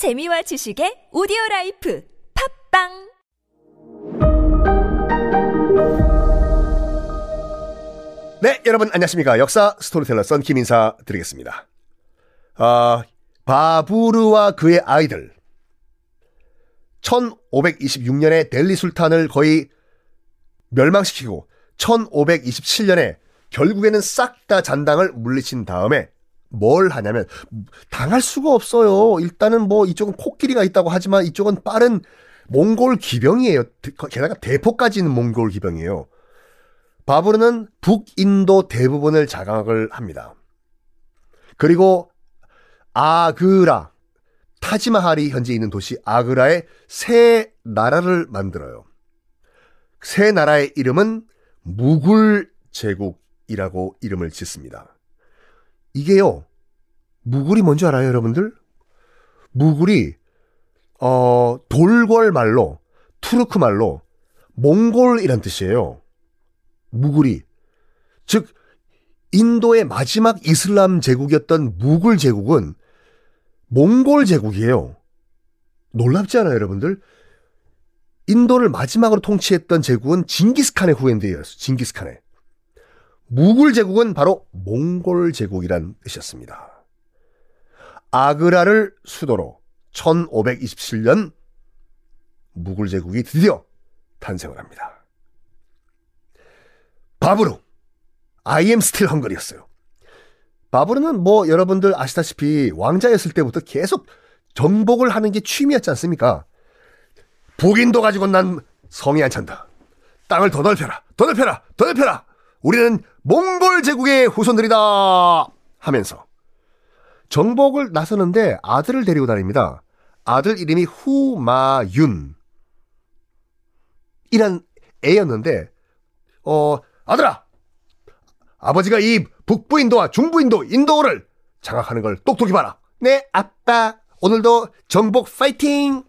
재미와 지식의 오디오 라이프 팟빵 네, 여러분 안녕하십니까. 역사 스토리텔러 썬킴 인사 드리겠습니다. 아, 바부르와 그의 아이들. 1526년에 델리 술탄을 거의 멸망시키고 1527년에 결국에는 싹 다 잔당을 물리친 다음에 뭘 하냐면 당할 수가 없어요. 일단은 뭐 이쪽은 코끼리가 있다고 하지만 이쪽은 빠른 몽골 기병이에요. 게다가 대포까지 있는 몽골 기병이에요. 바브르는 북인도 대부분을 장악을 합니다. 그리고 아그라, 타지마할이 현재 있는 도시 아그라에 새 나라를 만들어요. 새 나라의 이름은 무굴 제국이라고 이름을 짓습니다. 이게요, 무굴이 뭔지 알아요, 여러분들? 무굴이, 어, 돌궐 말로, 투르크 말로, 몽골이란 뜻이에요. 무굴이. 즉, 인도의 마지막 이슬람 제국이었던 무굴 제국은 몽골 제국이에요. 놀랍지 않아요, 여러분들? 인도를 마지막으로 통치했던 제국은 징기스칸의 후예인데요. 징기스칸의. 무굴 제국은 바로 몽골 제국이란 뜻이었습니다. 아그라를 수도로 1527년 무굴 제국이 드디어 탄생을 합니다. 바브루, I am still 헝거리였어요. 바브루는 뭐 여러분들 아시다시피 왕자였을 때부터 계속 정복을 하는 게 취미였지 않습니까? 북인도 가지고 난 성이 안 찬다. 땅을 더 넓혀라, 더 넓혀라, 더 넓혀라. 우리는 몽골 제국의 후손들이다 하면서 정복을 나서는데 아들을 데리고 다닙니다. 아들 이름이 후마윤 이란 애였는데 어 아들아 아버지가 이 북부인도와 중부인도 인도를 장악하는 걸 똑똑히 봐라. 네 아빠 오늘도 정복 파이팅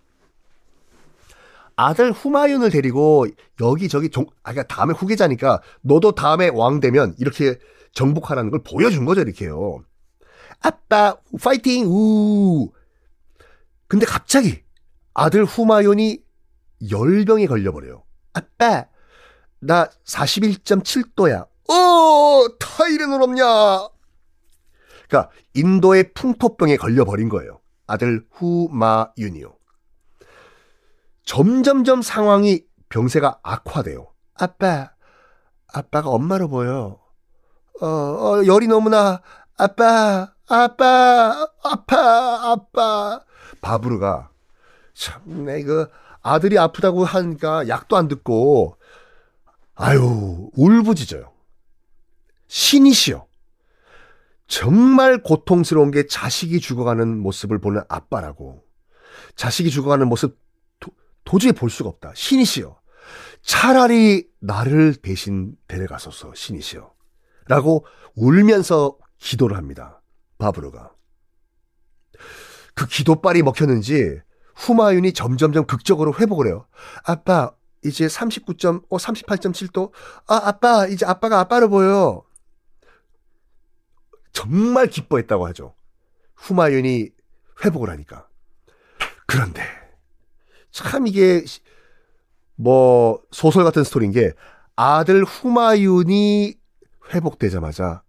아들 후마윤을 데리고 여기저기 종, 아, 그러니까 다음에 후계자니까 너도 다음에 왕 되면 이렇게 정복하라는 걸 보여준 거죠, 이렇게요. 아빠, 파이팅, 우. 근데 갑자기 아들 후마윤이 열병에 걸려버려요. 아빠, 나 41.7도야. 어, 타이레놀 없냐? 그러니까 인도의 풍토병에 걸려버린 거예요. 아들 후마윤이요. 점점점 상황이 병세가 악화돼요. 아빠, 아빠가 엄마로 보여. 어, 어 열이 너무나 아빠, 아빠, 아빠, 아빠. 바브르가 참, 내 그 아들이 아프다고 하니까 약도 안 듣고 아유 울부짖어요. 신이시여. 정말 고통스러운 게 자식이 죽어가는 모습을 보는 아빠라고. 자식이 죽어가는 모습 도저히 볼 수가 없다. 신이시여. 차라리 나를 대신 데려가소서, 신이시여. 라고 울면서 기도를 합니다. 바브르가. 그 기도빨이 먹혔는지 후마윤이 점점점 극적으로 회복을 해요. 아빠, 이제 39점, 어, 38.7도. 아, 아빠, 이제 아빠가 아빠로 보여. 정말 기뻐했다고 하죠. 후마윤이 회복을 하니까. 그런데, 참 이게 뭐 소설 같은 스토리인 게 아들 후마윤이 회복되자마자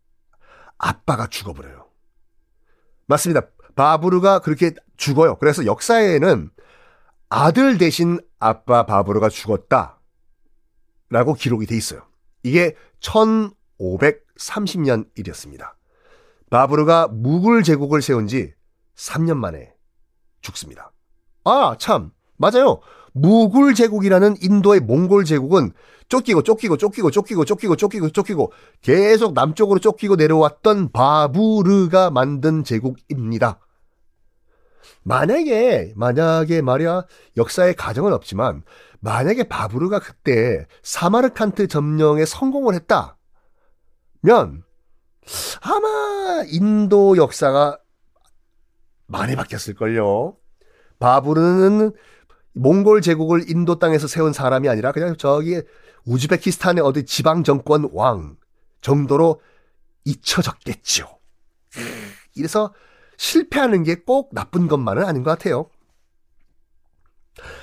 아빠가 죽어버려요. 맞습니다. 바브르가 그렇게 죽어요. 그래서 역사에는 아들 대신 아빠 바브르가 죽었다. 라고 기록이 돼 있어요. 이게 1530년 일이었습니다. 바브르가 무굴 제국을 세운 지 3년 만에 죽습니다. 아, 참. 맞아요. 무굴 제국이라는 인도의 몽골 제국은 쫓기고 쫓기고 쫓기고 쫓기고 쫓기고 쫓기고 쫓기고 계속 남쪽으로 쫓기고 내려왔던 바부르가 만든 제국입니다. 만약에 만약에 말이야 역사의 가정은 없지만 만약에 바부르가 그때 사마르칸트 점령에 성공을 했다면 아마 인도 역사가 많이 바뀌었을걸요. 바부르는 몽골 제국을 인도 땅에서 세운 사람이 아니라 그냥 저기 우즈베키스탄의 어디 지방 정권 왕 정도로 잊혀졌겠죠. 이래서 실패하는 게 꼭 나쁜 것만은 아닌 것 같아요.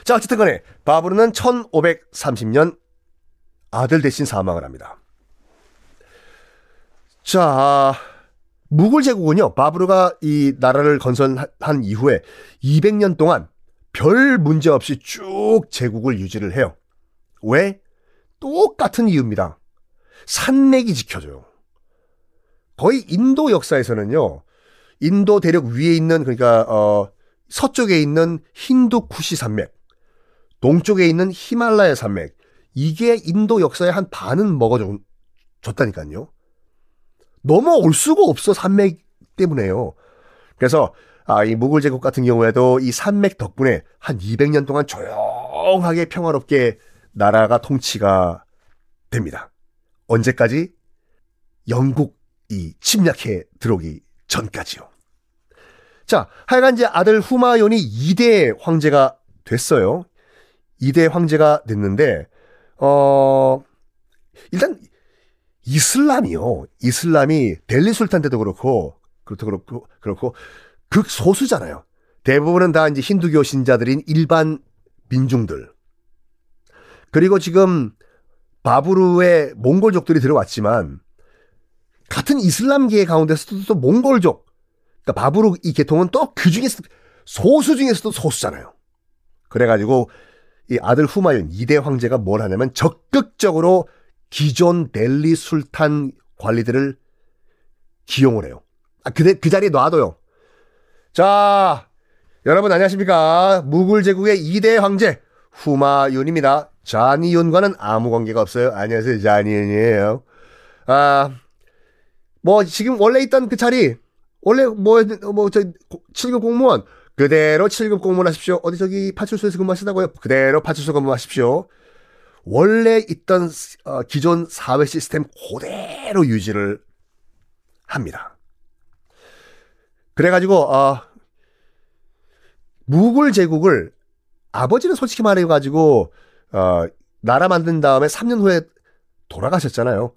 자, 어쨌든 간에 바브르는 1530년 아들 대신 사망을 합니다. 자, 무굴 제국은요, 바브르가 이 나라를 건설한 이후에 200년 동안 별 문제 없이 쭉 제국을 유지를 해요. 왜? 똑같은 이유입니다. 산맥이 지켜줘요. 거의 인도 역사에서는요, 인도 대륙 위에 있는, 그러니까, 어, 서쪽에 있는 힌두 쿠시 산맥, 동쪽에 있는 히말라야 산맥, 이게 인도 역사의 한 반은 먹어줬다니까요. 넘어올 수가 없어, 산맥 때문에요. 그래서, 아, 이 무굴 제국 같은 경우에도 이 산맥 덕분에 한 200년 동안 조용하게 평화롭게 나라가 통치가 됩니다. 언제까지? 영국이 침략해 들어오기 전까지요. 자, 하여간 이제 아들 후마연이 2대 황제가 됐어요. 2대 황제가 됐는데, 어, 일단, 이슬람이요. 이슬람이 델리 술탄 때도 그렇고, 그렇도 그렇고, 그렇고, 극소수잖아요. 대부분은 다 이제 힌두교 신자들인 일반 민중들. 그리고 지금 바브르의 몽골족들이 들어왔지만 같은 이슬람계 가운데서도 또 몽골족, 그러니까 바브르 이 계통은 또 그 중에서 소수 중에서도 소수잖아요. 그래가지고 이 아들 후마윤 2대 황제가 뭘 하냐면 적극적으로 기존 델리 술탄 관리들을 기용을 해요. 아, 그, 그 자리에 놔둬요. 자, 여러분 안녕하십니까. 무굴 제국의 2대 황제 후마윤입니다. 자니윤과는 아무 관계가 없어요. 안녕하세요. 자니윤이에요. 아, 뭐, 지금 원래 있던 그 자리, 원래 뭐, 뭐, 저, 7급 공무원, 그대로 7급 공무원 하십시오. 어디 저기 파출소에서 근무하시다고요? 그대로 파출소 근무하십시오. 원래 있던 어, 기존 사회 시스템 그대로 유지를 합니다. 그래가지고 어, 무굴 제국을 아버지는 솔직히 말해가지고 어, 나라 만든 다음에 3년 후에 돌아가셨잖아요.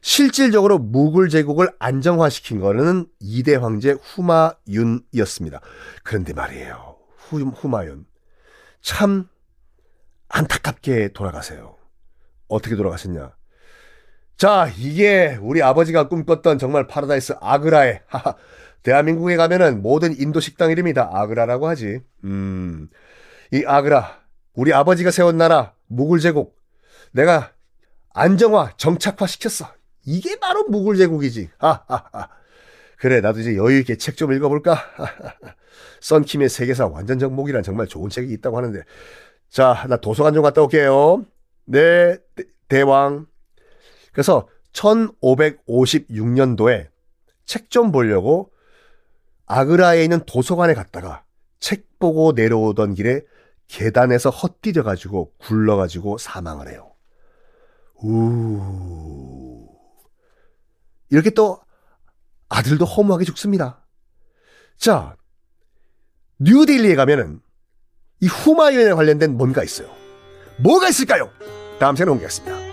실질적으로 무굴 제국을 안정화시킨 거는 2대 황제 후마윤이었습니다. 그런데 말이에요. 후, 후마윤. 참 안타깝게 돌아가세요. 어떻게 돌아가셨냐? 자, 이게 우리 아버지가 꿈꿨던 정말 파라다이스 아그라의. 대한민국에 가면은 모든 인도 식당 이름이 다 아그라라고 하지. 음. 이 아그라 우리 아버지가 세운 나라 무굴 제국 내가 안정화 정착화 시켰어. 이게 바로 무굴 제국이지. 하하하. 그래 나도 이제 여유 있게 책 좀 읽어볼까. 썬킴의 세계사 완전 정복이란 정말 좋은 책이 있다고 하는데 자 나 도서관 좀 갔다 올게요. 네 대왕. 그래서 1556년도에 책 좀 보려고 아그라에 있는 도서관에 갔다가 책 보고 내려오던 길에 계단에서 헛디뎌 가지고 굴러 가지고 사망을 해요. 우 이렇게 또 아들도 허무하게 죽습니다. 자, 뉴딜리에 가면은 이 후마윤에 관련된 뭔가 있어요. 뭐가 있을까요? 다음 시간에 옮기겠습니다.